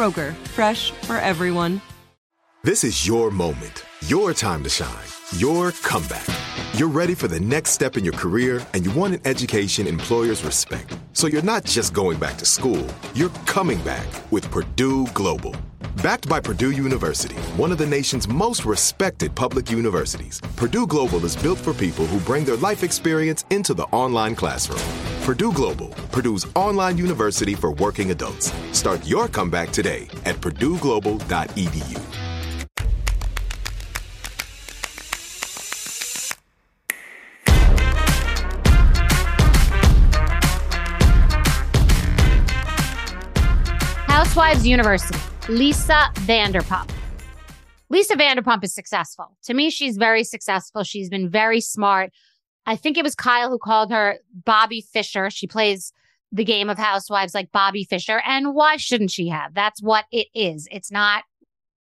Kroger, fresh for everyone. This is your moment, your time to shine, your comeback. You're ready for the next step in your career and you want an education employers respect. So you're not just going back to school, you're coming back with Purdue Global. Backed by Purdue University, one of the nation's most respected public universities, Purdue Global is built for people who bring their life experience into the online classroom. Purdue Global, Purdue's online university for working adults. Start your comeback today at purdueglobal.edu. Housewives University, Lisa Vanderpump. Lisa Vanderpump is successful. To me, she's very successful. She's been very smart. I think it was Kyle who called her Bobby Fischer. She plays the game of housewives like Bobby Fischer. And why shouldn't she have? That's what it is. It's not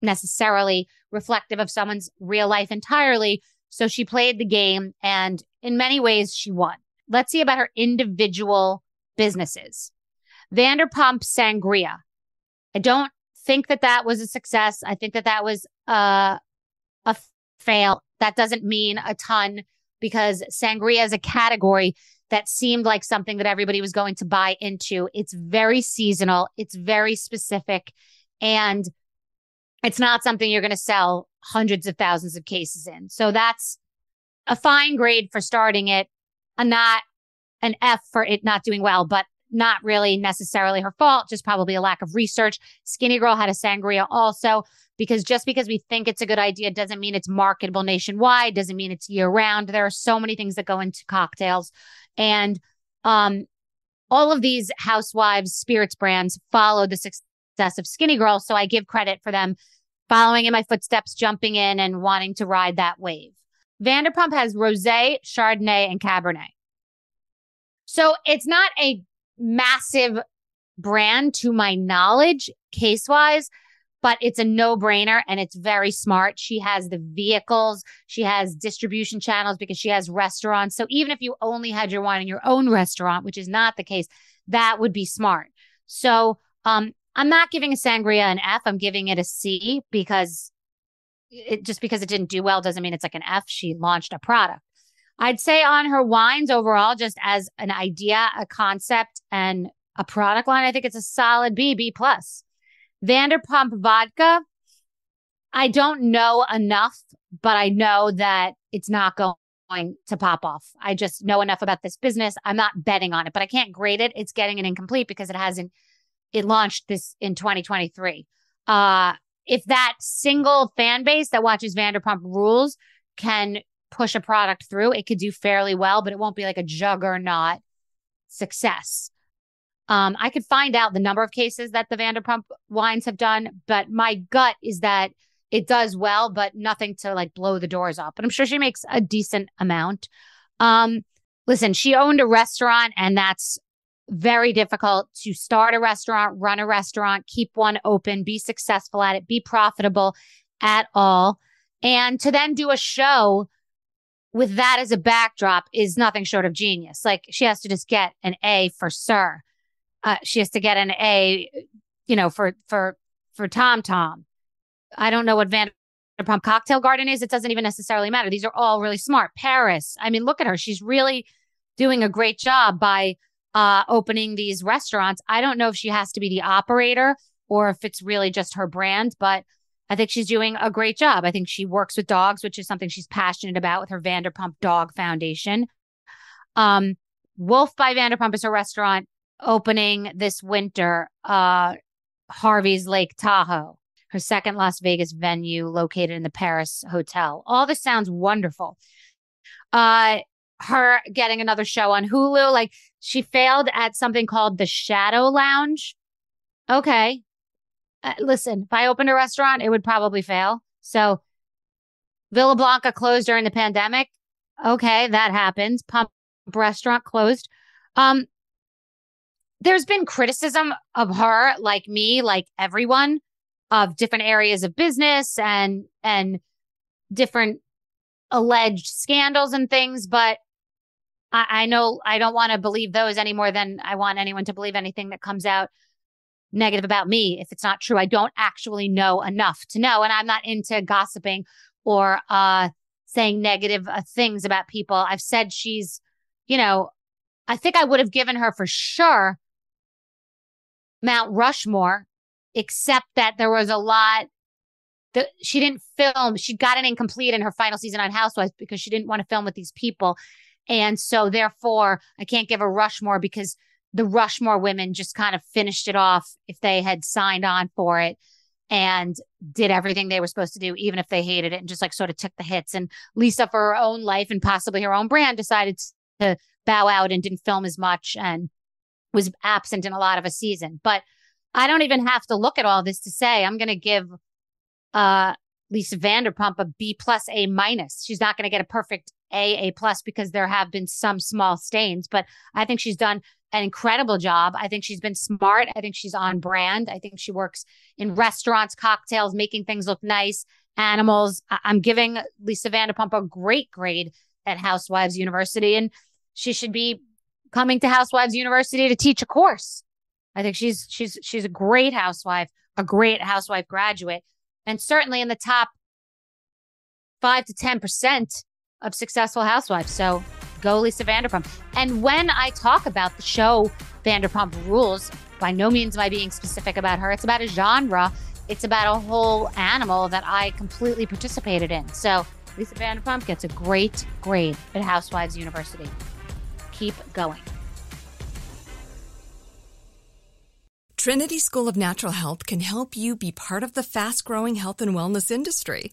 necessarily reflective of someone's real life entirely. So she played the game and in many ways she won. Let's see about her individual businesses. Vanderpump Sangria. I don't think that that was a success. I think that that was a, a fail. That doesn't mean a ton because sangria is a category that seemed like something that everybody was going to buy into. It's very seasonal, it's very specific, and it's not something you're going to sell hundreds of thousands of cases in. So that's a fine grade for starting it, a not an F for it not doing well, but not really necessarily her fault, just probably a lack of research. Skinnygirl had a sangria also, because just because we think it's a good idea doesn't mean it's marketable nationwide, doesn't mean it's year round. There are so many things that go into cocktails. And um, all of these housewives spirits brands follow the success of Skinnygirl. So I give credit for them following in my footsteps, jumping in and wanting to ride that wave. Vanderpump has Rosé, Chardonnay, and Cabernet. So it's not a massive brand to my knowledge, case wise, but it's a no brainer and it's very smart. She has the vehicles, she has distribution channels because she has restaurants. So even if you only had your wine in your own restaurant, which is not the case, that would be smart. So, um, I'm not giving a sangria an F. I'm giving it a C because it just because it didn't do well doesn't mean it's like an F. She launched a product. I'd say on her wines overall, just as an idea, a concept, and a product line, I think it's a solid B, B plus. Vanderpump vodka. I don't know enough, but I know that it's not going to pop off. I just know enough about this business. I'm not betting on it, but I can't grade it. It's getting an incomplete because it hasn't, it launched this in 2023. Uh, if that single fan base that watches Vanderpump Rules can push a product through, it could do fairly well, but it won't be like a juggernaut success. Um, I could find out the number of cases that the Vanderpump wines have done, but my gut is that it does well, but nothing to like blow the doors off. But I'm sure she makes a decent amount. Um, listen, she owned a restaurant, and that's very difficult to start a restaurant, run a restaurant, keep one open, be successful at it, be profitable at all. And to then do a show with that as a backdrop is nothing short of genius. Like she has to just get an A for SUR. Uh, she has to get an A, you know, for for for TomTom. I don't know what Vanderpump Cocktail Garden is. It doesn't even necessarily matter. These are all really smart. Paris. I mean, look at her. She's really doing a great job by uh, opening these restaurants. I don't know if she has to be the operator or if it's really just her brand, but I think she's doing a great job. I think she works with dogs, which is something she's passionate about with her Vanderpump Dog Foundation. Um, Wolf by Vanderpump is her restaurant opening this winter. Uh, Harvey's Lake Tahoe, her second Las Vegas venue located in the Paris Hotel. All this sounds wonderful. Uh, her getting another show on Hulu, like she failed at something called the Shadow Lounge. Okay, uh, listen, if I opened a restaurant, it would probably fail. So Villa Blanca closed during the pandemic. Okay, that happens. Pump restaurant closed. Um, there's been criticism of her, like me, like everyone, of different areas of business and and different alleged scandals and things, but I, I know I don't want to believe those any more than I want anyone to believe anything that comes out negative about me if it's not true. I don't actually know enough to know. And I'm not into gossiping or uh, saying negative uh, things about people. I've said she's, you know, I think I would have given her for sure Mount Rushmore, except that there was a lot that she didn't film. She got it incomplete in her final season on Housewives because she didn't want to film with these people. And so therefore I can't give her Rushmore because the Rushmore women just kind of finished it off if they had signed on for it and did everything they were supposed to do, even if they hated it and just like sort of took the hits. And Lisa, for her own life and possibly her own brand, decided to bow out and didn't film as much and was absent in a lot of a season. But I don't even have to look at all this to say I'm going to give uh, Lisa Vanderpump a B plus A minus. She's not going to get a perfect A A plus because there have been some small stains, but I think she's done an incredible job. I think she's been smart. I think she's on brand. I think she works in restaurants, cocktails, making things look nice, animals. I- am giving Lisa Vanderpump a great grade at Housewives University, and she should be coming to Housewives University to teach a course. I think she's she's she's a great housewife, a great housewife graduate, and certainly in the top five to ten percent of successful housewives. So go Lisa Vanderpump. And when I talk about the show Vanderpump Rules, by no means am I being specific about her. It's about a genre. It's about a whole animal that I completely participated in. So Lisa Vanderpump gets a great grade at Housewives University. Keep going. Trinity School of Natural Health can help you be part of the fast growing health and wellness industry.